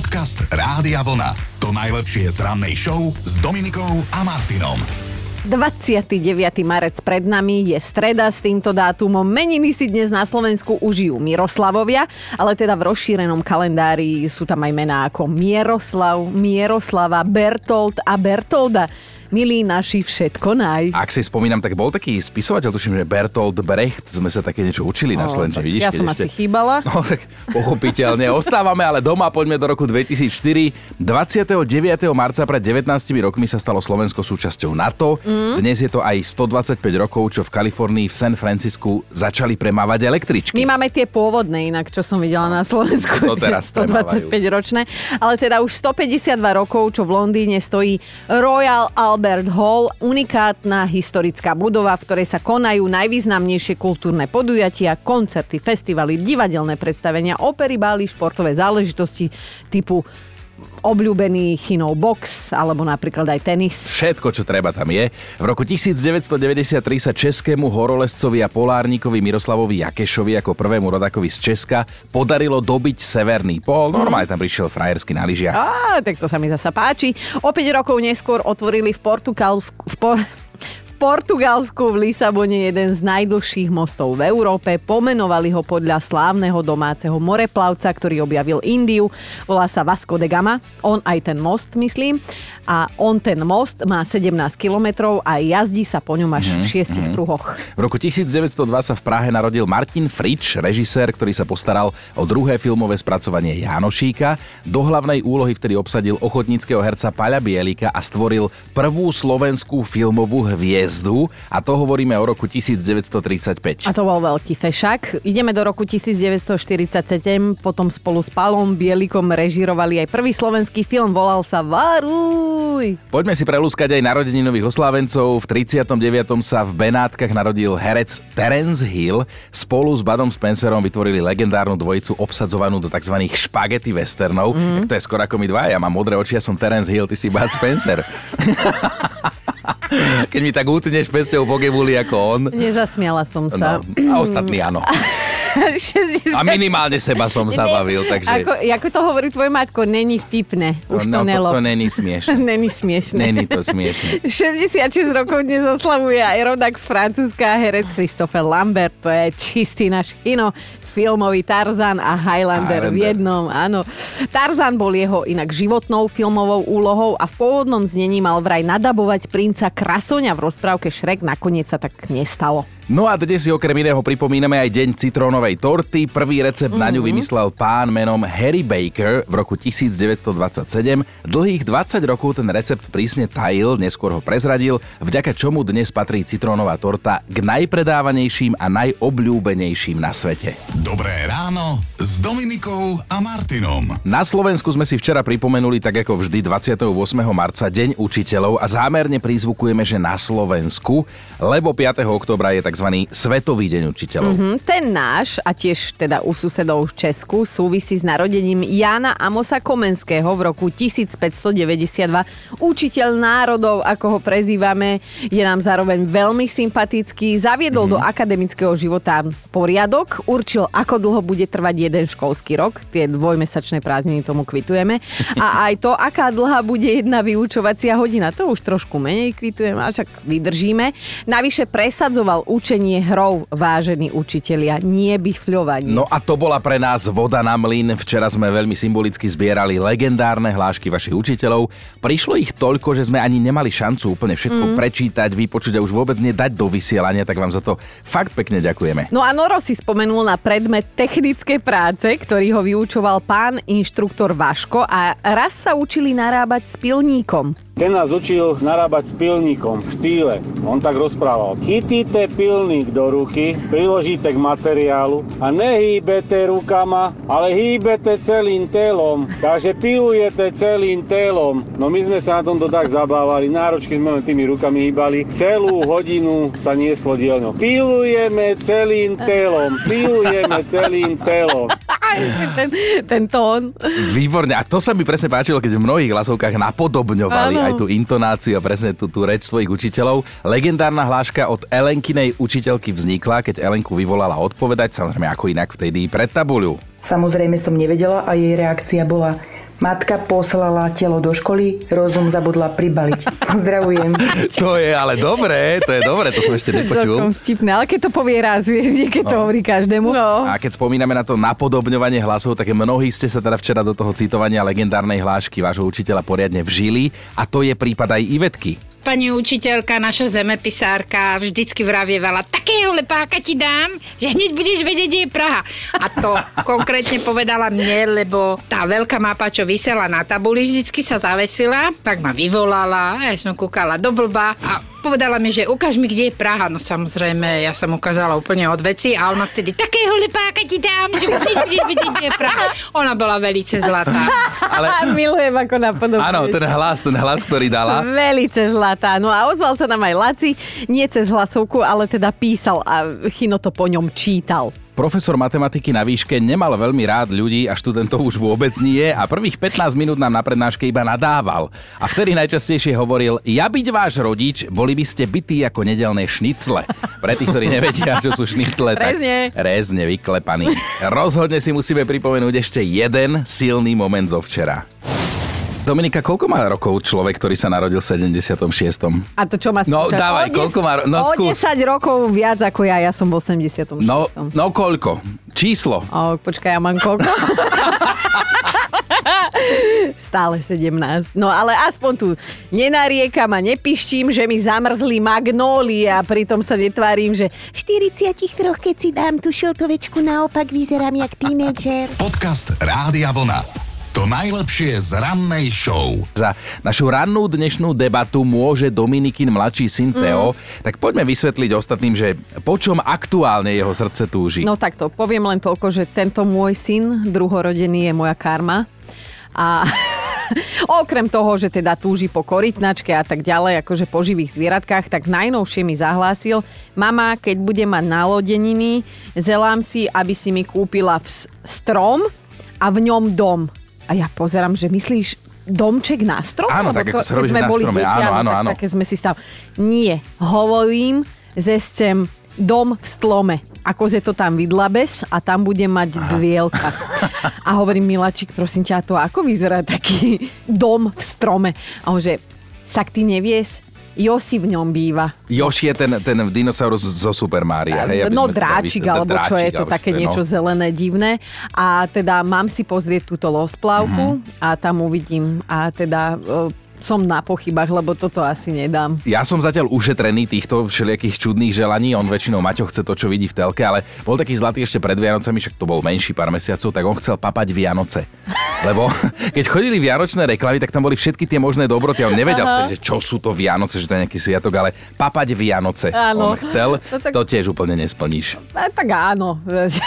Podcast Rádia Vlna. To najlepšie z rannej show s Dominikou a Martinom. 29. marec pred nami je streda s týmto dátumom. Meniny si dnes na Slovensku užijú Miroslavovia, ale teda v rozšírenom kalendári sú tam aj mená ako Mieroslav, Mieroslava, Bertolt a Bertolda milí naši všetko naj. Ak si spomínam, tak bol taký spisovateľ, tuším, že Bertolt Brecht, sme sa také niečo učili na Slovensku. Vidíš, ja som ešte... asi chýbala. No tak pochopiteľne. Ostávame ale doma, poďme do roku 2004. 29. marca pred 19 rokmi sa stalo Slovensko súčasťou NATO. Mm. Dnes je to aj 125 rokov, čo v Kalifornii v San Francisku začali premávať električky. My máme tie pôvodné inak, čo som videla na Slovensku. To teraz 125 ročné. Ale teda už 152 rokov, čo v Londýne stojí Royal Albert Albert Hall, unikátna historická budova, v ktorej sa konajú najvýznamnejšie kultúrne podujatia, koncerty, festivaly, divadelné predstavenia, opery, bály, športové záležitosti typu obľúbený chinov box alebo napríklad aj tenis. Všetko, čo treba tam je. V roku 1993 sa českému horolescovi a polárnikovi Miroslavovi Jakešovi ako prvému rodakovi z Česka podarilo dobiť severný pol. Normálne tam prišiel frajersky na lyžiach. Á, tak to sa mi zasa páči. O 5 rokov neskôr otvorili v Portugalsku, v por- Portugalsku v Lisabone jeden z najdlhších mostov v Európe. Pomenovali ho podľa slávneho domáceho moreplavca, ktorý objavil Indiu. Volá sa Vasco de Gama. On aj ten most, myslím. A on ten most má 17 kilometrov a jazdí sa po ňom až v mhm, šiestich mm-hmm. pruhoch. V roku 1902 sa v Prahe narodil Martin Frič, režisér, ktorý sa postaral o druhé filmové spracovanie Jánošíka. Do hlavnej úlohy vtedy obsadil ochotníckého herca Paľa Bielika a stvoril prvú slovenskú filmovú hviezdu hviezdu a to hovoríme o roku 1935. A to bol veľký fešak. Ideme do roku 1947, potom spolu s Palom Bielikom režirovali aj prvý slovenský film, volal sa Varuj. Poďme si prelúskať aj narodeninových oslávencov. V 39. sa v Benátkach narodil herec Terence Hill. Spolu s Badom Spencerom vytvorili legendárnu dvojicu obsadzovanú do tzv. špagety westernov. Mm. To je skoro ako my dva. Ja mám modré oči, ja som Terence Hill, ty si Bud Spencer. Keď mi tak útneš pesťou po gebuli ako on. Nezasmiala som sa. No, a ostatní áno. 60... A minimálne seba som sa bavil, takže... Ako, ako to hovorí tvoj matko, není vtipné. Už no, to nelo. To, to není smiešne. není smiešne. Není to smiešne. 66 rokov dnes oslavuje aj rodak z Francúzska herec Christopher Lambert. To je čistý náš kino filmový Tarzan a Highlander, Highlander v jednom, áno. Tarzan bol jeho inak životnou filmovou úlohou a v pôvodnom znení mal vraj nadabovať princa Krasoňa v rozprávke Šrek, nakoniec sa tak nestalo. No a dnes si okrem iného pripomíname aj deň citrónovej torty. Prvý recept mm-hmm. na ňu mhm. vymyslel pán menom Harry Baker v roku 1927. Dlhých 20 rokov ten recept prísne tajil, neskôr ho prezradil, vďaka čomu dnes patrí citrónová torta k najpredávanejším a najobľúbenejším na svete. Dobré ráno s Dominikou a Martinom. Na Slovensku sme si včera pripomenuli, tak ako vždy 28. marca, Deň učiteľov a zámerne prizvukujeme, že na Slovensku, lebo 5. oktobra je tzv tzv. Svetový deň učiteľov. Mm-hmm, ten náš, a tiež teda u susedov v Česku, súvisí s narodením Jána Amosa Komenského v roku 1592. Učiteľ národov, ako ho prezývame, je nám zároveň veľmi sympatický. Zaviedol mm-hmm. do akademického života poriadok, určil, ako dlho bude trvať jeden školský rok. Tie dvojmesačné prázdniny tomu kvitujeme. A aj to, aká dlhá bude jedna vyučovacia hodina, to už trošku menej kvitujeme, a však vydržíme. Navyše presadzoval učenie hrou, vážení učitelia, nie bifľovanie. No a to bola pre nás voda na mlyn. Včera sme veľmi symbolicky zbierali legendárne hlášky vašich učiteľov. Prišlo ich toľko, že sme ani nemali šancu úplne všetko mm. prečítať, vypočuť a už vôbec nedať do vysielania, tak vám za to fakt pekne ďakujeme. No a Noro si spomenul na predmet technické práce, ktorý ho vyučoval pán inštruktor Vaško a raz sa učili narábať s pilníkom. Ten nás učil narábať s pilníkom v štýle. On tak rozprával. Chytíte pilník do ruky, priložíte k materiálu a nehýbete rukama, ale hýbete celým telom. Takže pilujete celým telom. No my sme sa na tomto tak zabávali, náročky sme len tými rukami hýbali. Celú hodinu sa nieslo dielňo. Pilujeme celým telom, pilujeme celým telom. ten, ten tón. Výborne. A to sa mi presne páčilo, keď v mnohých hlasovkách napodobňovali ano. aj tú intonáciu a presne tú, tú reč svojich učiteľov. Legendárna hláška od Elenkinej učiteľky vznikla, keď Elenku vyvolala odpovedať, samozrejme ako inak vtedy pred tabuľu. Samozrejme som nevedela a jej reakcia bola Matka poslala telo do školy, rozum zabudla pribaliť. Pozdravujem. To je ale dobré, to je dobré, to som ešte nepočul. Vtipné, ale keď to povie raz, vieš, nie keď to hovorí každému. No. A keď spomíname na to napodobňovanie hlasov, tak mnohí ste sa teda včera do toho citovania legendárnej hlášky vášho učiteľa poriadne vžili a to je prípad aj Ivetky. Pani učiteľka, naša zemepisárka, vždycky vravievala, takého lepáka ti dám, že hneď budeš vedieť, kde je Praha. A to konkrétne povedala mne, lebo tá veľká mapa, čo vysela na tabuli, vždycky sa zavesila, tak ma vyvolala, ja som kúkala do blba a povedala mi, že ukáž mi, kde je Praha. No samozrejme, ja som ukázala úplne od veci a ona vtedy, takého lepáka ti dám, že budeš vedieť, kde je Praha. Ona bola velice zlatá. Ale... Milujem ako napodobne. Áno, ten hlas, ten hlas, ktorý dala. Velice zlatá. No a ozval sa nám aj Laci, nie cez hlasovku, ale teda písal a Chino to po ňom čítal. Profesor matematiky na výške nemal veľmi rád ľudí a študentov už vôbec nie a prvých 15 minút nám na prednáške iba nadával. A vtedy najčastejšie hovoril, ja byť váš rodič, boli by ste bytí ako nedelné šnicle. Pre tých, ktorí nevedia, čo sú šnicle, tak Rezne. rezne vyklepaný. Rozhodne si musíme pripomenúť ešte jeden silný moment zo včera. Dominika, koľko má rokov človek, ktorý sa narodil v 76. A to čo má No, skúšať? dávaj, O des- koľko má- no, o skús. 10 rokov viac ako ja, ja som v 86. No, no koľko? Číslo. O, počkaj, ja mám koľko? Stále 17. No ale aspoň tu nenariekam a nepištím, že mi zamrzli magnólie a pritom sa netvárim, že v 43, keď si dám tú šiltovečku, naopak vyzerám jak tínedžer. Podcast Rádia Vlna. To najlepšie z rannej show. Za našu rannú dnešnú debatu môže Dominikin mladší syn Teo, tak poďme vysvetliť ostatným, že po čom aktuálne jeho srdce túži. No takto, poviem len toľko, že tento môj syn, druhorodený, je moja karma. A okrem toho, že teda túži po korytnačke a tak ďalej, akože po živých zvieratkách, tak najnovšie mi zahlásil, mama, keď bude mať nalodeniny, zelám si, aby si mi kúpila v strom a v ňom dom. A ja pozerám, že myslíš domček na strom? Áno, tak ako to- sa robí, sme na boli strome. deti, Áno, áno, tak, áno. Také sme si stav. Nie, hovorím, že chcem dom v stlome. Akože to tam vydlabes a tam bude mať dvielka. A hovorím, Milačik, prosím ťa, to ako vyzerá taký dom v strome? A on že, sak ty nevieš, Josi v ňom býva. Još je ten, ten dinosaurus zo Super Maria. Hej, no teda dráčik, vysvetlili. alebo čo je Dráčik, to také je, niečo no. zelené, divné. A teda mám si pozrieť túto losplavku Mhm. a tam uvidím. A teda som na pochybách, lebo toto asi nedám. Ja som zatiaľ ušetrený týchto všelijakých čudných želaní. On väčšinou Maťo chce to, čo vidí v telke, ale bol taký zlatý ešte pred Vianocami, však to bol menší pár mesiacov, tak on chcel papať Vianoce. Lebo keď chodili Vianočné reklamy, tak tam boli všetky tie možné dobroty. On nevedel vtedy, že čo sú to Vianoce, že to je nejaký sviatok, ale papať Vianoce. Áno. On chcel, No tak- to tiež úplne nesplníš. A, tak áno.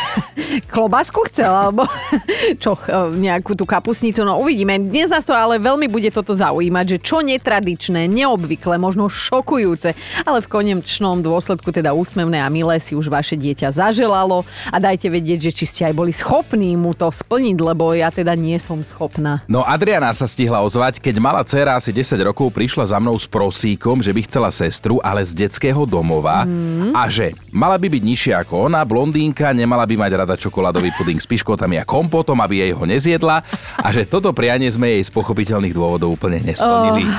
Klobásku chcel, alebo čo, e, nejakú tú kapusnicu. No uvidíme. Dnes nás to ale veľmi bude toto zaujímať, že čo netradičné, neobvykle, možno šokujúce, ale v konečnom dôsledku teda úsmevné a milé si už vaše dieťa zaželalo a dajte vedieť, že či ste aj boli schopní mu to splniť, lebo ja teda nie som schopná. No Adriana sa stihla ozvať, keď mala dcéra asi 10 rokov, prišla za mnou s prosíkom, že by chcela sestru, ale z detského domova Mhm. a že mala by byť nižšia ako ona, blondínka, nemala by mať rada čokoládový puding s piškotami a kompotom, aby jej ho nezjedla a že toto prianie sme jej z pochopiteľných dôvodov úplne nesplnili.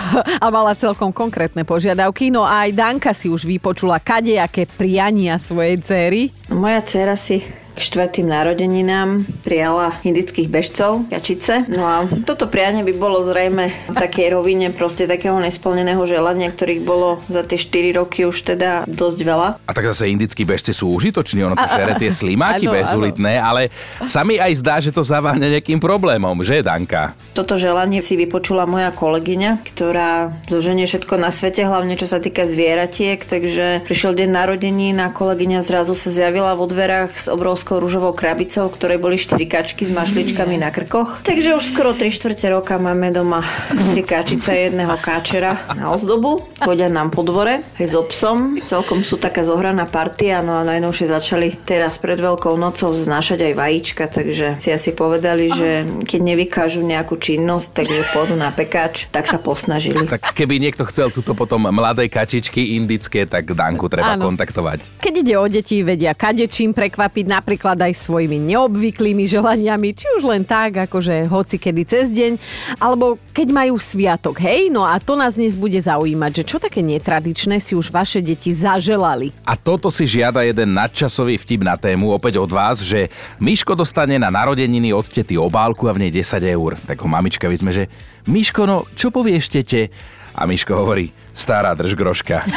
A mala celkom konkrétne požiadavky, no a aj Danka si už vypočula kadejaké priania svojej céry. Moja dcera si k štvrtým narodeninám prijala indických bežcov, kačice. No a toto prianie by bolo zrejme v takej rovine proste takého nesplneného želania, ktorých bolo za tie 4 roky už teda dosť veľa. A tak zase indickí bežci sú užitoční, ono to žere tie slimáky Áno, bezulitné, ale sa mi aj zdá, že to zaváňa nejakým problémom, že Danka? Toto želanie si vypočula moja kolegyňa, ktorá zoženie všetko na svete, hlavne čo sa týka zvieratiek, takže prišiel deň narodení a kolegyňa zrazu sa zjavila vo dverách s obrovskou rúžovou krabicou, v ktorej boli 4 kačky s mašličkami na krkoch. Takže už skoro 3 čtvrte roka máme doma 3 kačice jedného káčera na ozdobu. Chodia nám po dvore aj so psom. Celkom sú taká zohraná partia, no a najnovšie začali teraz pred Veľkou nocou znášať aj vajíčka, takže si asi povedali, že keď nevykážu nejakú činnosť, takže pôjdu na pekáč, tak sa posnažili. Tak keby niekto chcel túto potom mladé kačičky indické, tak Danku treba Áno. kontaktovať. Keď ide o deti, vedia kade čím prekvapiť. Napríklad napríklad aj svojimi neobvyklými želaniami, či už len tak, akože hoci kedy cez deň, alebo keď majú sviatok, hej? No a to nás dnes bude zaujímať, že čo také netradičné si už vaše deti zaželali. A toto si žiada jeden nadčasový vtip na tému opäť od vás, že Miško dostane na narodeniny od tety obálku a v nej 10 eur. Tak ho mamička vyzme, že Miško, no čo povieš tete? A Miško hovorí, stará drž groška.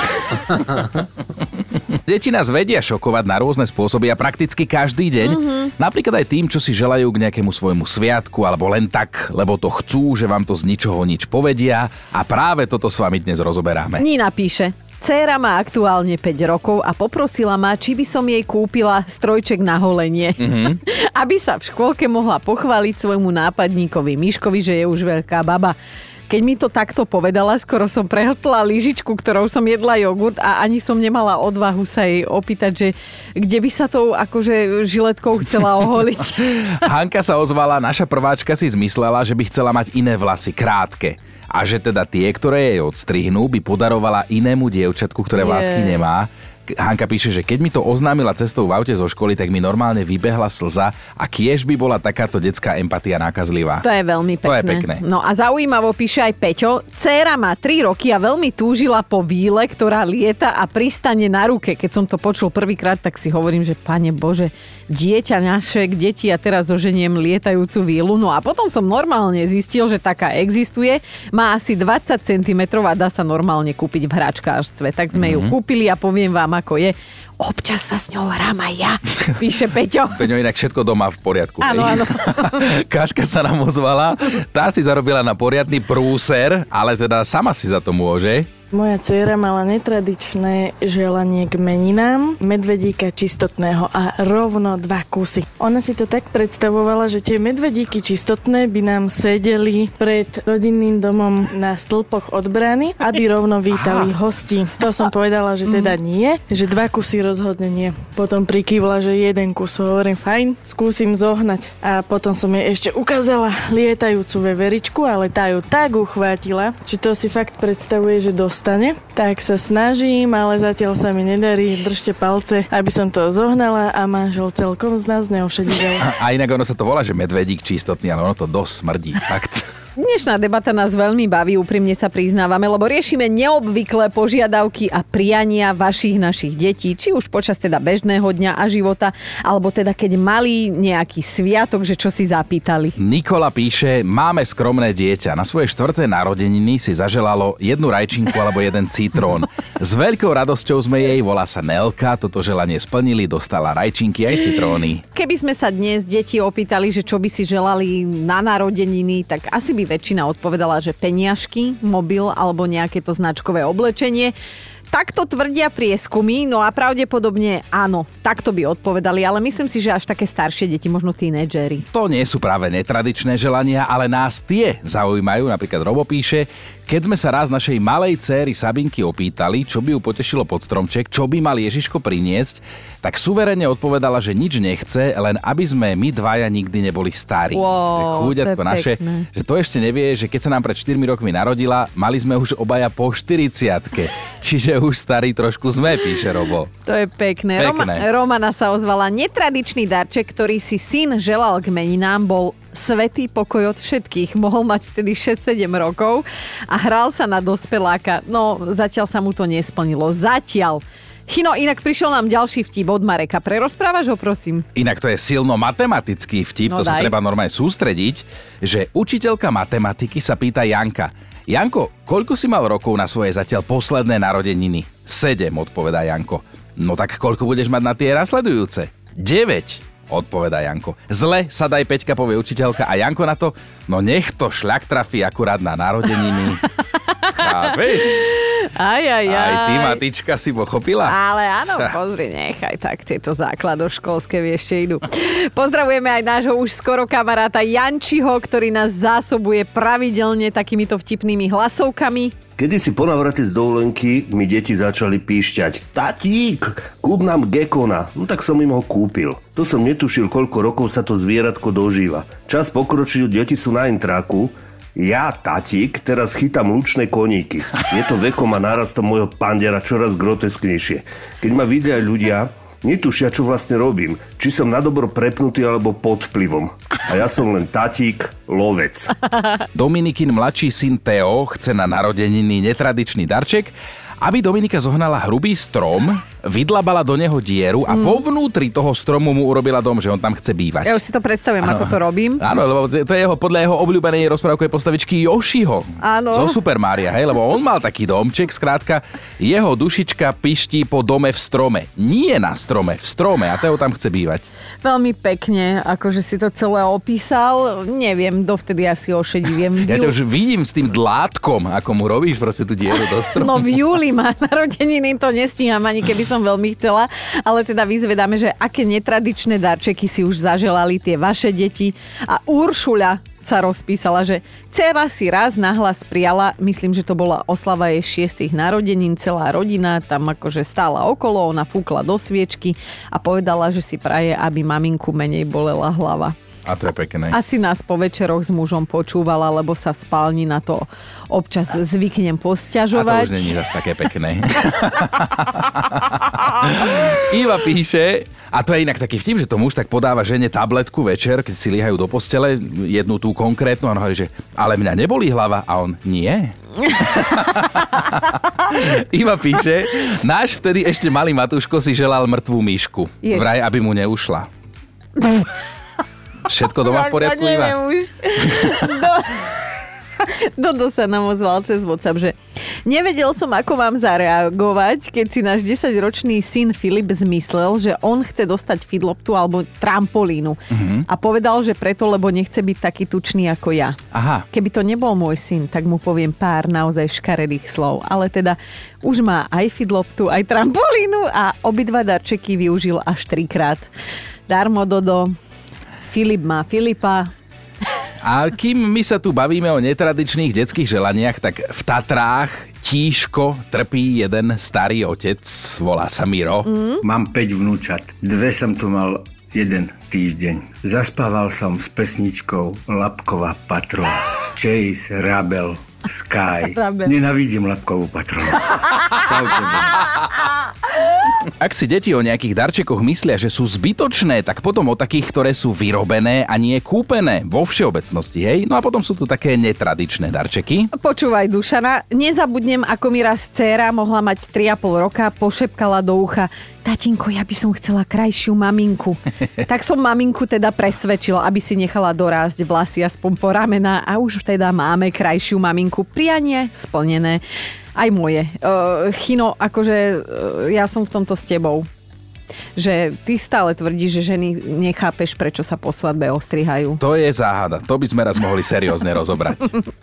Deti nás vedia šokovať na rôzne spôsoby a prakticky každý deň. Mm-hmm. Napríklad aj tým, čo si želajú k nejakému svojmu sviatku alebo len tak, lebo to chcú, že vám to z ničoho nič povedia. A práve toto s vami dnes rozoberáme. Nina píše, Céra má aktuálne 5 rokov a poprosila ma, či by som jej kúpila strojček na holenie. Mm-hmm. Aby sa v škôlke mohla pochváliť svojmu nápadníkovi Miškovi, že je už veľká baba. Keď mi to takto povedala, skoro som prehltla lyžičku, ktorou som jedla jogurt a ani som nemala odvahu sa jej opýtať, že kde by sa tou akože žiletkou chcela oholiť. Hanka sa ozvala, naša prváčka si zmyslela, že by chcela mať iné vlasy, krátke. A že teda tie, ktoré jej odstrihnú, by podarovala inému dievčatku, ktoré vlásky nemá. Hanka píše, že keď mi to oznámila cestou v aute zo školy, tak mi normálne vybehla slza a kiež by bola takáto detská empatia nákazlivá. To je veľmi pekné. To je pekné. No a zaujímavo píše aj Peťo. Céra má 3 roky a veľmi túžila po víle, ktorá lieta a pristane na ruke. Keď som to počul prvýkrát, tak si hovorím, že pane Bože, dieťa naše k deti a teraz zoženiem lietajúcu vílu. No a potom som normálne zistil, že taká existuje. Má asi 20 cm a dá sa normálne kúpiť v hračkárstve. Tak sme mm-hmm. ju kúpili a poviem vám, ako je. Občas sa s ňou hrám aj ja, píše Peťo. Peťo inak všetko doma v poriadku. Áno, áno. Kaška sa nám ozvala, tá si zarobila na poriadny prúser, ale teda sama si za to môže. Moja dcéra mala netradičné želanie k meninám, medvedíka čistotného a rovno dva kusy. Ona si to tak predstavovala, že tie medvedíky čistotné by nám sedeli pred rodinným domom na stĺpoch od brány, aby rovno vítali Aha. hosti. To som povedala, že teda mhm. nie, že dva kusy rozhodne nie. Potom prikývla, že jeden kus, hovorím fajn, skúsim zohnať. A potom som jej ešte ukázala lietajúcu veveričku, ale tá ju tak uchvátila, že to si fakt predstavuje, že dosť dostane. Tak sa snažím, ale zatiaľ sa mi nedarí. Držte palce, aby som to zohnala a manžel celkom z nás neošedil. A inak ono sa to volá, že medvedík čistotný, ale ono to dosť smrdí. Fakt. Dnešná debata nás veľmi baví, úprimne sa priznávame, lebo riešime neobvyklé požiadavky a priania vašich našich detí, či už počas teda bežného dňa a života, alebo teda keď mali nejaký sviatok, že čo si zapýtali. Nikola píše, máme skromné dieťa. Na svoje štvrté narodeniny si zaželalo jednu rajčinku alebo jeden citrón. S veľkou radosťou sme jej, volá sa Nelka, toto želanie splnili, dostala rajčinky aj citróny. Keby sme sa dnes deti opýtali, že čo by si želali na narodeniny, tak asi by väčšina odpovedala, že peniažky, mobil alebo nejaké to značkové oblečenie. Takto tvrdia prieskumy, no a pravdepodobne áno, takto by odpovedali, ale myslím si, že až také staršie deti, možno tínedžery. To nie sú práve netradičné želania, ale nás tie zaujímajú, napríklad Robo píše, keď sme sa raz našej malej céry Sabinky opýtali, čo by ju potešilo pod stromček, čo by mal Ježiško priniesť, tak suverene odpovedala, že nič nechce, len aby sme my dvaja nikdy neboli starí. Wow, Chúďatko naše, pekné. že to ešte nevie, že keď sa nám pred 4 rokmi narodila, mali sme už obaja po 40 Čiže už starí trošku sme, píše Robo. To je pekné. pekné. Roma, Romana sa ozvala. Netradičný darček, ktorý si syn želal k meninám, bol svetý pokoj od všetkých. Mohol mať vtedy 6-7 rokov a hral sa na dospeláka. No, zatiaľ sa mu to nesplnilo. Zatiaľ. Chino, inak prišiel nám ďalší vtip od Mareka. Prerozprávaš ho, prosím? Inak to je silno matematický vtip, no to daj. sa treba normálne sústrediť, že učiteľka matematiky sa pýta Janka. Janko, koľko si mal rokov na svoje zatiaľ posledné narodeniny? Sedem, odpovedá Janko. No tak koľko budeš mať na tie nasledujúce? 9 odpovedá Janko. Zle sa daj Peťka, povie učiteľka a Janko na to, no nech to šľak trafí akurát na narodeniny. Chápeš? Aj, aj, aj. Aj ty, Matička, si pochopila? Ale áno, pozri, nechaj tak, tieto základoškolské ešte idú. Pozdravujeme aj nášho už skoro kamaráta Jančiho, ktorý nás zásobuje pravidelne takýmito vtipnými hlasovkami. Kedy si po navrate z dovolenky mi deti začali píšťať Tatík, kúp nám gekona. No tak som im ho kúpil. To som netušil, koľko rokov sa to zvieratko dožíva. Čas pokročil, deti sú na intraku. Ja, tatík, teraz chytám lučné koníky. Je to vekom a nárastom môjho pandera čoraz grotesknejšie. Keď ma vidia ľudia, Netušia, čo vlastne robím. Či som na dobro prepnutý alebo pod vplyvom. A ja som len tatík, lovec. Dominikin mladší syn Teo chce na narodeniny netradičný darček, aby Dominika zohnala hrubý strom, vydlabala do neho dieru a vo vnútri toho stromu mu urobila dom, že on tam chce bývať. Ja už si to predstavujem, ako to robím. Áno, lebo to je jeho, podľa jeho obľúbenej rozprávkovej postavičky Yoshiho. Áno. Zo Super Maria, hej, lebo on mal taký domček, skrátka, jeho dušička piští po dome v strome. Nie na strome, v strome a Teo tam chce bývať. Veľmi pekne, akože si to celé opísal. Neviem, dovtedy asi ošediviem. Ja ťa už vidím s tým dlátkom, ako mu robíš proste tú dieru do stromu. No v júli má narodeniny, to nestíham ani keby som veľmi chcela, ale teda vyzvedáme, že aké netradičné darčeky si už zaželali tie vaše deti. A Uršuľa sa rozpísala, že dcera si raz nahlas prijala, myslím, že to bola oslava jej šiestých narodenín, celá rodina tam akože stála okolo, ona fúkla do sviečky a povedala, že si praje, aby maminku menej bolela hlava. A to je pekné. Asi nás po večeroch s mužom počúvala, lebo sa v spálni na to občas zvyknem A to posťažovať. už není zase také pekné. Iva píše, a to je inak taký vtip, že to muž tak podáva žene tabletku večer, keď si líhajú do postele, jednu tú konkrétnu, a on hovorí, že ale mňa nebolí hlava, a on nie. Iva píše, náš vtedy ešte malý Matúško si želal mŕtvú myšku. Vraj, aby mu neušla. Všetko doma v poriadku, neviem už. Do... Dodo sa nám ozval cez WhatsApp, že nevedel som, ako mám zareagovať, keď si náš 10-ročný syn Filip zmyslel, že on chce dostať fidloptu alebo trampolínu. Mhm. A povedal, že preto, lebo nechce byť taký tučný ako ja. Aha. Keby to nebol môj syn, tak mu poviem pár naozaj škaredých slov. Ale teda už má aj fidloptu, aj trampolínu a obidva darčeky využil až trikrát. Darmo, Dodo. Filip má Filipa, A kým my sa tu bavíme o netradičných detských želaniach, tak v Tatrách tížko trpí jeden starý otec, volá sa Miro. Mm. Mám 5 vnúčat. Dve som tu mal jeden týždeň. Zaspával som s pesničkou Lapková patrola. Chase, Rabel, Sky. Rabel. Nenavidím Lapkovú patrolu. Čaute. Ak si deti o nejakých darčekoch myslia, že sú zbytočné, tak potom o takých, ktoré sú vyrobené a nie kúpené vo všeobecnosti, hej? No a potom sú tu také netradičné darčeky. Počúvaj, Dušana, nezabudnem, ako mi raz dcéra mohla mať 3,5 roka, pošepkala do ucha, tatinko, ja by som chcela krajšiu maminku. tak som maminku teda presvedčila, aby si nechala dorásť vlasy aspoň po ramena a už teda máme krajšiu maminku. Prianie splnené. Aj moje. Uh, Chino, akože uh, ja som v tomto s tebou že ty stále tvrdíš, že ženy nechápeš, prečo sa po svadbe ostrihajú. To je záhada, to by sme raz mohli seriózne rozobrať.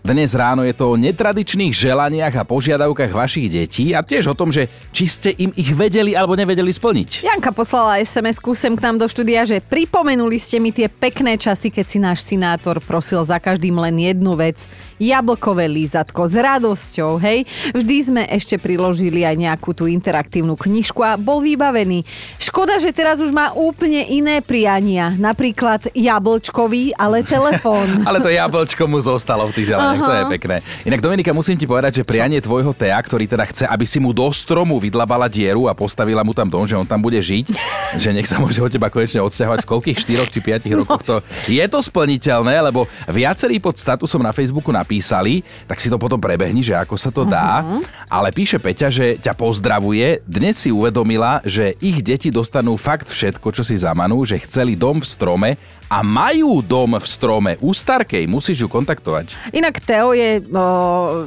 Dnes ráno je to o netradičných želaniach a požiadavkách vašich detí a tiež o tom, že či ste im ich vedeli alebo nevedeli splniť. Janka poslala SMS-ku sem k nám do štúdia, že pripomenuli ste mi tie pekné časy, keď si náš sinátor prosil za každým len jednu vec. Jablkové lízatko s radosťou, hej? Vždy sme ešte priložili aj nejakú tú interaktívnu knižku a bol vybavený. Škoda, že teraz už má úplne iné priania. Napríklad jablčkový, ale telefón. Ale to jablčko mu zostalo v tých želaniach, to je pekné. Inak Dominika, musím ti povedať, že prianie tvojho Tea, ktorý teda chce, aby si mu do stromu vydlabala dieru a postavila mu tam dom, že on tam bude žiť, že nech sa môže od teba konečne odsťahovať v koľkých 4 či 5 rokoch. To, je to splniteľné, lebo viacerí pod statusom na Facebooku napísali, tak si to potom prebehni, že ako sa to dá. Ale píše Peťa, že ťa pozdravuje. Dnes si uvedomila, že ich deti dostanú fakt všetko, čo si zamanú, že chceli dom v strome a majú dom v strome. U Starkej musíš ju kontaktovať. Inak Teo je o,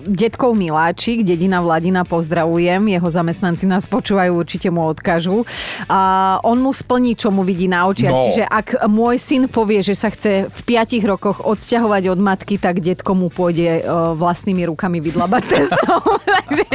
detkov Miláčik, dedina Vladina, pozdravujem. Jeho zamestnanci nás počúvajú, určite mu odkážu. A on mu splní, čo mu vidí na očiach. No. Čiže ak môj syn povie, že sa chce v 5 rokoch odsťahovať od matky, tak detko mu pôjde o, vlastnými rukami vydlabať ten strom. Takže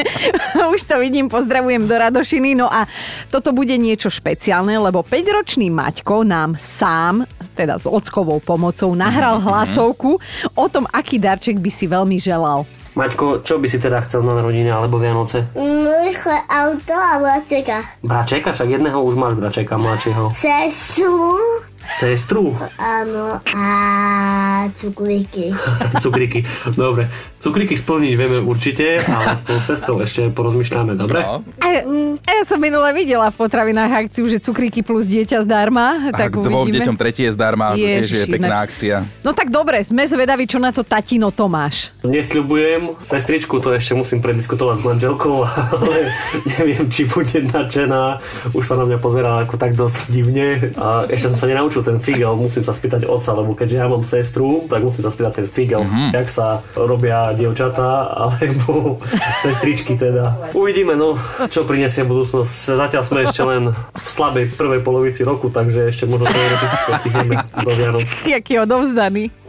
už to vidím, pozdravujem do Radošiny. No a toto bude niečo špeciálne, lebo 5-ročný Maťko nám sám, teda s ockovou pomocou, nahral hlasovku o tom, aký darček by si veľmi želal. Maťko, čo by si teda chcel na narodiny alebo Vianoce? Rýchle auto a bračeka. Bračeka, však jedného už máš bračeka mladšieho. Sestru, Sestru? Áno, a cukríky. Cukríky. Dobre. Cukríky splniť vieme určite, ale s tou sestrou ešte porozmýšľame, dobre? No. A, a ja som minule videla v potravinách akciu, že cukríky plus dieťa zdarma. Tak Tak dvom uvidíme. deťom tretie je zdarma, to tiež je Ježiši, pekná ináč. akcia. No tak dobre, sme zvedaví, čo na to tatino Tomáš. Nesľubujem, sestričku to ešte musím prediskutovať s manželkou, ale neviem, či bude nadšená. Už sa na mňa pozerá ako tak dosť divne. A ešte som sa nenaučil ten figel, musím sa spýtať otca, lebo keďže ja mám sestru, tak musím sa spýtať ten figel, mm-hmm. jak sa robia dievčatá, alebo sestričky teda. Uvidíme, no, čo prinesie budúcnosť. Zatiaľ sme ešte len v slabej prvej polovici roku, takže ešte možno teoreticky postihneme do Vianoc. Jaký odovzdaný.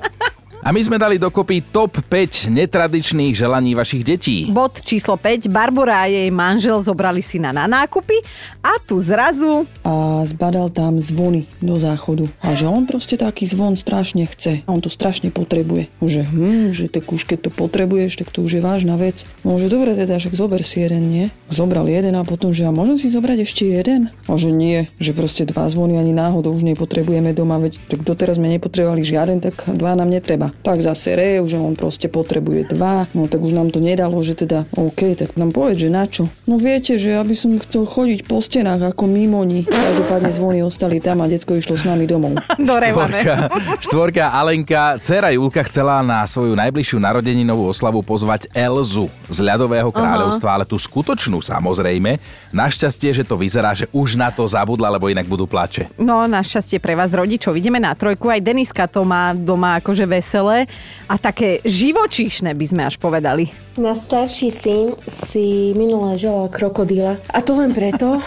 A my sme dali dokopy top 5 netradičných želaní vašich detí. Bod číslo 5. Barbara a jej manžel zobrali syna na nákupy a tu zrazu... a zbadal tam zvony do záchodu. A že on proste taký zvon strašne chce. A on to strašne potrebuje. Že hm, že tak už keď to potrebuješ, tak to už je vážna vec. No že dobre teda, že zober si jeden, nie? Zobral jeden a potom, že a môžem si zobrať ešte jeden? A že nie, že proste dva zvony ani náhodou už nepotrebujeme doma, veď tak doteraz sme nepotrebovali žiaden, tak dva nám netreba. Tak zase rev, že on proste potrebuje dva, no tak už nám to nedalo, že teda OK, tak nám povedz, že na čo? No viete, že ja by som chcel chodiť po stenách ako mimoni. Každopádne zvony ostali tam a decko išlo s nami domov. Štvorka, štvorka Alenka, dcera Julka chcela na svoju najbližšiu narodeninovú oslavu pozvať Elzu z ľadového kráľovstva, ale tú skutočnú samozrejme. Našťastie, že to vyzerá, že už na to zabudla, lebo inak budú plače. No, našťastie pre vás rodičov. Ideme na trojku. Aj Deniska to má doma akože veselé a také živočíšne by sme až povedali. Náš starší syn si minule želal krokodíla. A to len preto,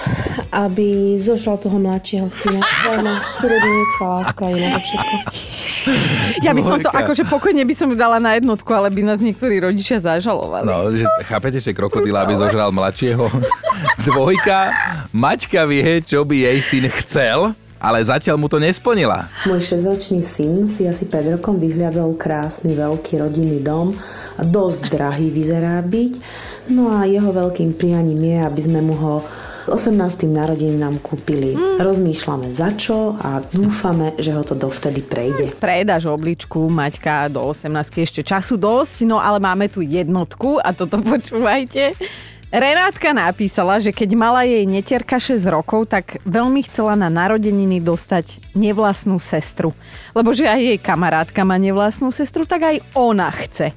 aby zožral toho mladšieho syna. Veľmi súrodenická láska je na všetko. Ja by som to akože pokojne by som dala na jednotku, ale by nás niektorí rodičia zažalovali. No, že chápete, že krokodíla by zožral mladšieho? Dvojka, Maťka vie, čo by jej syn chcel, ale zatiaľ mu to nesplnila. Môj 6-ročný syn si asi pred rokom vyhľadol krásny veľký rodinný dom a dosť drahý vyzerá byť. No a jeho veľkým prianím je, aby sme mu ho 18. narodeninám kúpili. Rozmýšľame za čo a dúfame, že ho to dovtedy prejde. Predáš obličku, Maťka, do 18 ešte času dosť, no ale máme tu jednotku a toto počúvajte. Renátka napísala, že keď mala jej netierka 6 rokov, tak veľmi chcela na narodeniny dostať nevlastnú sestru. Lebo že aj jej kamarátka má nevlastnú sestru, tak aj ona chce.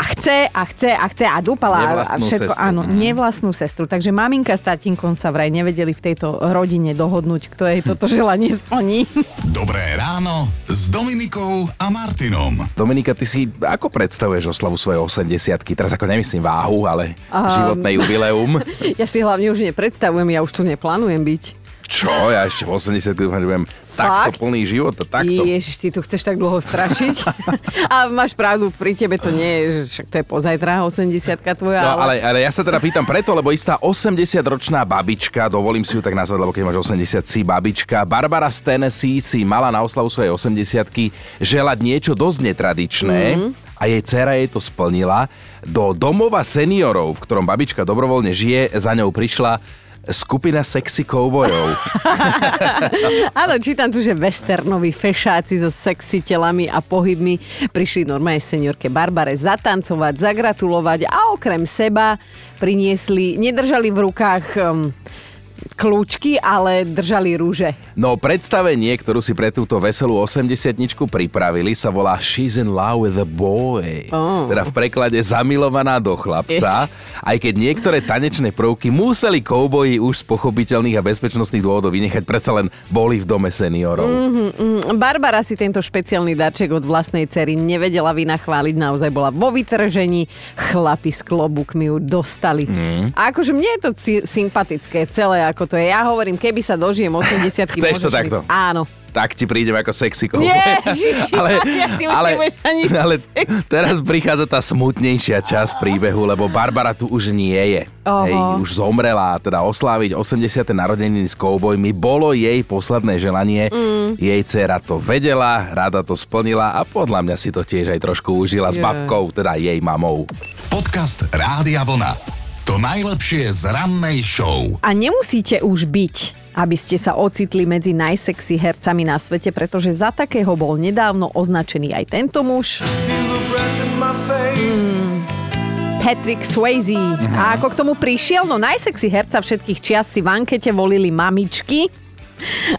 A chce, a chce, a chce, a dúpala a- všetko. sestru. Áno, Mhm. nevlastnú sestru. Takže maminka s tatínkom sa vraj nevedeli v tejto rodine dohodnúť, kto jej toto želanie splní. Dobré ráno s Dominikou a Martinom. Dominika, ty si ako predstavuješ oslavu svojej 80 Teraz ako nemyslím váhu, ale Um. životné jubileum. Ja si hlavne už nepredstavujem, ja už tu neplánujem byť. Čo? Ja ešte v 80 dúfam, že budem takto Fakt? plný života, takto. Ježiš, ty tu chceš tak dlho strašiť. a máš pravdu, pri tebe to nie je, že však to je pozajtra 80 tvoja. No ale, ale ja sa teda pýtam preto, lebo istá 80-ročná babička, dovolím si ju tak nazvať, lebo keď máš 80 si babička, Barbara z Tennessee si mala na oslavu svojej 80 želať niečo dosť netradičné. Mhm. A jej dcera jej to splnila. Do domova seniorov, v ktorom babička dobrovoľne žije, za ňou prišla skupina sexy koubojov. Áno, čítam tu, že westernoví fešáci so sexy telami a pohybmi prišli normálne seniorke Barbare zatancovať, zagratulovať a okrem seba priniesli, nedržali v rukách um, kľúčky, ale držali rúže. No predstavenie, ktorú si pre túto veselú 80 pripravili, sa volá She's in love with a boy. Oh. Teda v preklade zamilovaná do chlapca. Jež. Aj keď niektoré tanečné prvky museli kouboji už z pochopiteľných a bezpečnostných dôvodov vynechať, predsa len boli v dome seniorov. Mm, mm, Barbara si tento špeciálny darček od vlastnej cery nevedela vynachváliť, naozaj bola vo vytržení, chlapi s klobúkmi ju dostali. Mm. A akože mne je to ci- sympatické celé, ako to je. Ja hovorím, keby sa dožijem 80 Chceš to môžeš mi- takto? Áno. Tak ti prídem ako sexy. Ježiši, ale, ale, ani ale teraz prichádza tá smutnejšia časť príbehu, lebo Barbara tu už nie je. Oho. Hej, už zomrela, a teda osláviť 80. narodeniny s koubojmi bolo jej posledné želanie. Mm. Jej dcera to vedela, rada to splnila a podľa mňa si to tiež aj trošku užila s Je. babkou, teda jej mamou. Podcast Rádia Vlna. To najlepšie z rannej show. A nemusíte už byť, aby ste sa ocitli medzi najsexy hercami na svete, pretože za takého bol nedávno označený aj tento muž. Mm, Patrick Swayze. A ako k tomu prišiel? No najsexy herca všetkých čias si v ankete volili mamičky.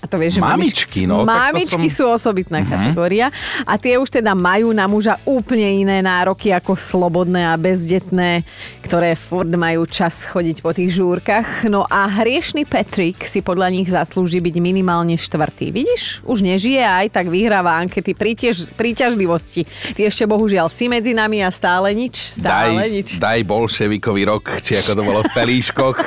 A to vieš, že Mamičky, no, Mamičky som- sú osobitná Mhm. kategória a tie už teda majú na muža úplne iné nároky ako slobodné a bezdetné, ktoré furt majú čas chodiť po tých žúrkach. No a hriešný Patrick si podľa nich zaslúži byť minimálne štvrtý. Vidíš? Už nežije a aj tak vyhráva ankety príťaž, príťažlivosti. Ty ešte bohužiaľ si medzi nami a stále nič. Stále Daj, nič. daj bolševikový rok, či ako to bolo v pelíškoch.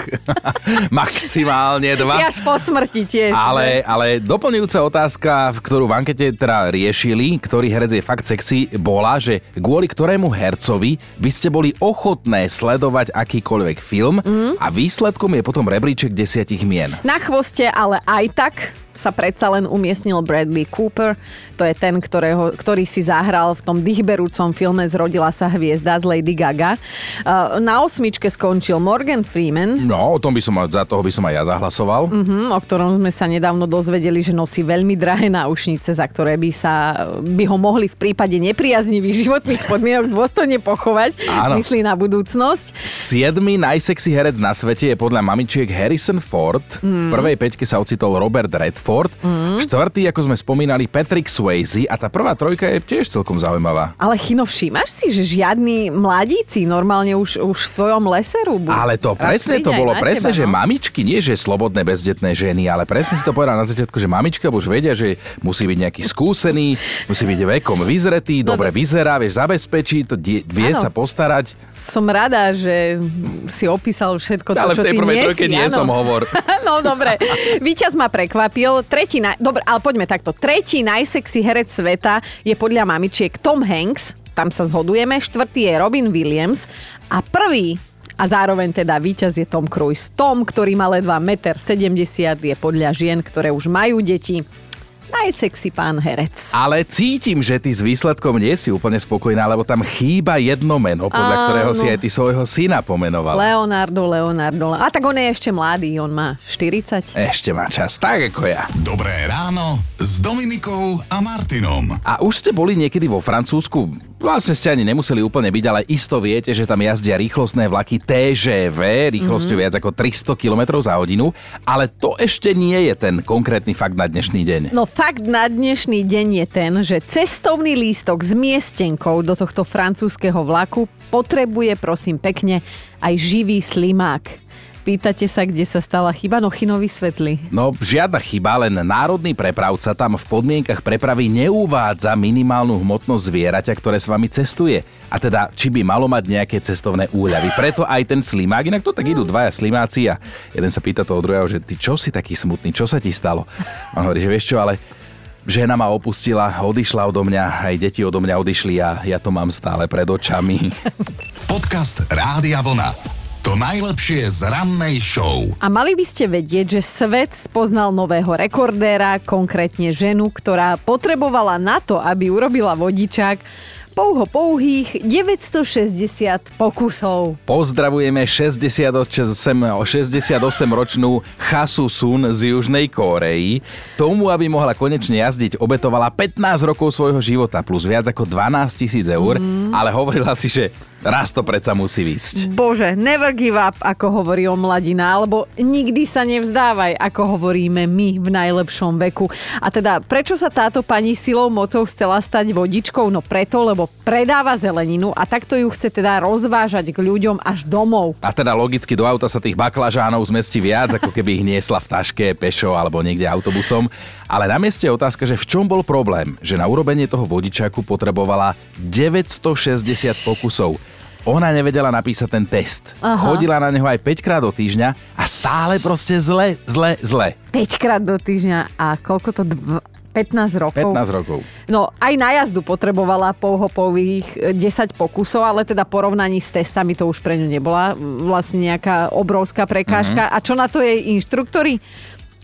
Maximálne dva. Až po smrti tiež. Ale, ale doplňujúca otázka, v ktorú v ankete teda riešili, ktorý herec je fakt sexy, bola, že kvôli ktorému hercovi by ste boli ochotné sledovať akýkoľvek film Mm. a výsledkom je potom rebríček desiatich mien. Na chvoste, ale aj tak sa predsa len umiestnil Bradley Cooper. To je ten, ktorého, ktorý si zahral v tom dýchberúcom filme Zrodila sa hviezda z Lady Gaga. Uh, Na osmičke skončil Morgan Freeman. No, o tom by som, za toho by som aj ja zahlasoval. Mhm, o ktorom sme sa nedávno dozvedeli, že nosí veľmi drahé náušnice, za ktoré by sa by ho mohli v prípade nepriaznivých životných podmienok dôstojne pochovať. Áno. Myslí na budúcnosť. Siedmy najsexy herec na svete je podľa mamičiek Harrison Ford. V Mm. prvej peťke sa ocitol Robert Redford. Mm. Štvrtý, ako sme spomínali, Patrick Swayze. A tá prvá trojka je tiež celkom zaujímavá. Ale Chino, všímaš si, že žiadni mladíci normálne už, už v tvojom lese rúbu? Ale to presne to bolo presne, teba, že no. mamičky, nie že slobodné bezdetné ženy, ale presne si to povedal na začiatku, že mamička už vedia, že musí byť nejaký skúsený, musí byť vekom vyzretý, dobre vyzerá, vieš zabezpečiť, to die, vie No Áno. sa postarať. Som rada, že si opísal všetko to, Ale v čo tej ty prvej nie trojke nie áno. som hovor. no dobre, víťaz ma prekvapil. Tretí, naj... dobre, ale poďme takto. Tretí najsexy herec sveta je podľa mamičiek Tom Hanks, tam sa zhodujeme. Štvrtý je Robin Williams a prvý a zároveň teda víťaz je Tom Cruise. Tom, ktorý má ledva 1,70 m, je podľa žien, ktoré už majú deti. Najsexy pán herec. Ale cítim, že ty s výsledkom nie si úplne spokojná, lebo tam chýba jedno meno, podľa Áno. ktorého si aj ty svojho syna pomenoval. Leonardo, Leonardo. A tak on je ešte mladý, on má 40. Ešte má čas, tak ako ja. Dobré ráno s Dominikou a Martinom. A už ste boli niekedy vo Francúzsku? Vlastne ste ani nemuseli úplne byť, ale isto viete, že tam jazdia rýchlostné vlaky TGV, rýchlosťou Mhm. viac ako 300 km za hodinu, ale to ešte nie je ten konkrétny fakt na dnešný deň. No fakt na dnešný deň je ten, že cestovný lístok s miestenkou do tohto francúzského vlaku potrebuje prosím pekne aj živý slimák. Pýtate sa, kde sa stala chyba? No Chino vysvetli. No, žiadna chyba, len národný prepravca tam v podmienkach prepravy neuvádza minimálnu hmotnosť zvieraťa, ktoré s vami cestuje. A teda, či by malo mať nejaké cestovné úľavy. Preto aj ten slimák, inak to tak idú dvaja slimáci a jeden sa pýta toho druhého, že ty čo si taký smutný, čo sa ti stalo? A on hovorí, že vieš čo, ale žena ma opustila, odišla odo mňa, aj deti odo mňa odišli a ja to mám stále pred očami. Podcast Rádia Vlna. To najlepšie z rannej show. A mali by ste vedieť, že svet spoznal nového rekordéra, konkrétne ženu, ktorá potrebovala na to, aby urobila vodičák, pouho pouhých 960 pokusov. Pozdravujeme 68-ročnú Chasu Sun z Južnej Kórei. Tomu, aby mohla konečne jazdiť, obetovala 15 rokov svojho života plus viac ako 12 tisíc eur, ale hovorila si, že raz to predsa musí výsť. Bože, never give up, ako hovorí o mladina, alebo nikdy sa nevzdávaj, ako hovoríme my v najlepšom veku. A teda, prečo sa táto pani silou mocou chcela stať vodičkou? No preto, lebo predáva zeleninu a takto ju chce teda rozvážať k ľuďom až domov. A teda logicky do auta sa tých baklažánov zmestí viac, ako keby ich niesla v taške, pešo alebo niekde autobusom. Ale na mieste je otázka, že v čom bol problém, že na urobenie toho vodičáku potrebovala 960 pokusov. Ona nevedela napísať ten test. Aha. Chodila na neho aj 5 krát do týždňa a stále proste zle, zle, zle. 5 krát do týždňa a koľko to... Dv- 15 rokov. 15 rokov. No aj na jazdu potrebovala pouhopových 10 pokusov, ale teda porovnaní s testami to už pre ňu nebola vlastne nejaká obrovská prekážka. Mhm. A čo na to jej inštruktori?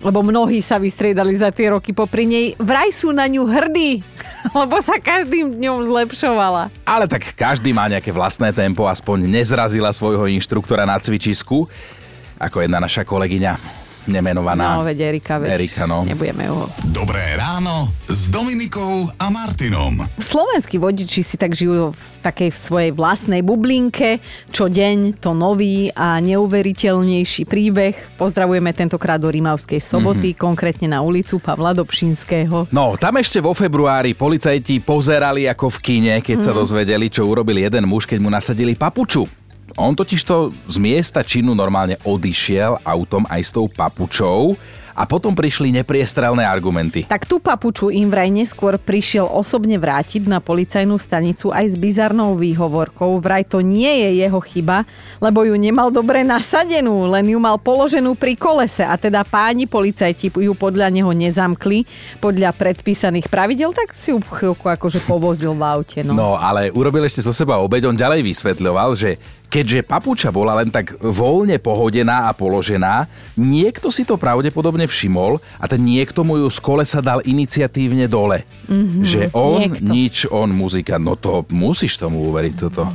Lebo mnohí sa vystriedali za tie roky popri nej, vraj sú na ňu hrdí, lebo sa každým dňom zlepšovala. Ale tak každý má nejaké vlastné tempo, aspoň nezrazila svojho inštruktora na cvičisku, ako jedna naša kolegyňa nemenovaná. No, veď Erika, veď Erika, no. nebudeme ho. Dobré ráno s Dominikou a Martinom. Slovenskí vodiči si tak žijú v takej svojej vlastnej bublinke, čo deň to nový a neuveriteľnejší príbeh. Pozdravujeme tentokrát do Rimavskej soboty, mm-hmm. konkrétne na ulicu Pavla Dobšinského. No, tam ešte vo februári policajti pozerali ako v kine, keď sa Mhm. dozvedeli, čo urobil jeden muž, keď mu nasadili papuču. On totižto z miesta činu normálne odišiel autom aj s tou papučou a potom prišli nepriestrelné argumenty. Tak tú papuču im vraj neskôr prišiel osobne vrátiť na policajnú stanicu aj s bizarnou výhovorkou. Vraj to nie je jeho chyba, lebo ju nemal dobre nasadenú, len ju mal položenú pri kolese a teda páni policajti ju podľa neho nezamkli podľa predpísaných pravidel, tak si ju chvíľku akože povozil v aute. No. No, ale urobil ešte zo seba obeď, on ďalej vysvetľoval, že keďže papuča bola len tak voľne pohodená a položená, niekto si to pravdepodobne všimol a ten niekto mu ju z kolesa dal iniciatívne dole. Mhm, Že on niekto. nič, on muzika. No to musíš tomu uveriť toto.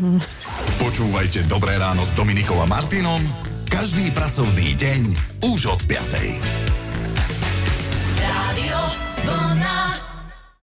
Počúvajte Dobré ráno s Dominikou a Martinom každý pracovný deň už od 5.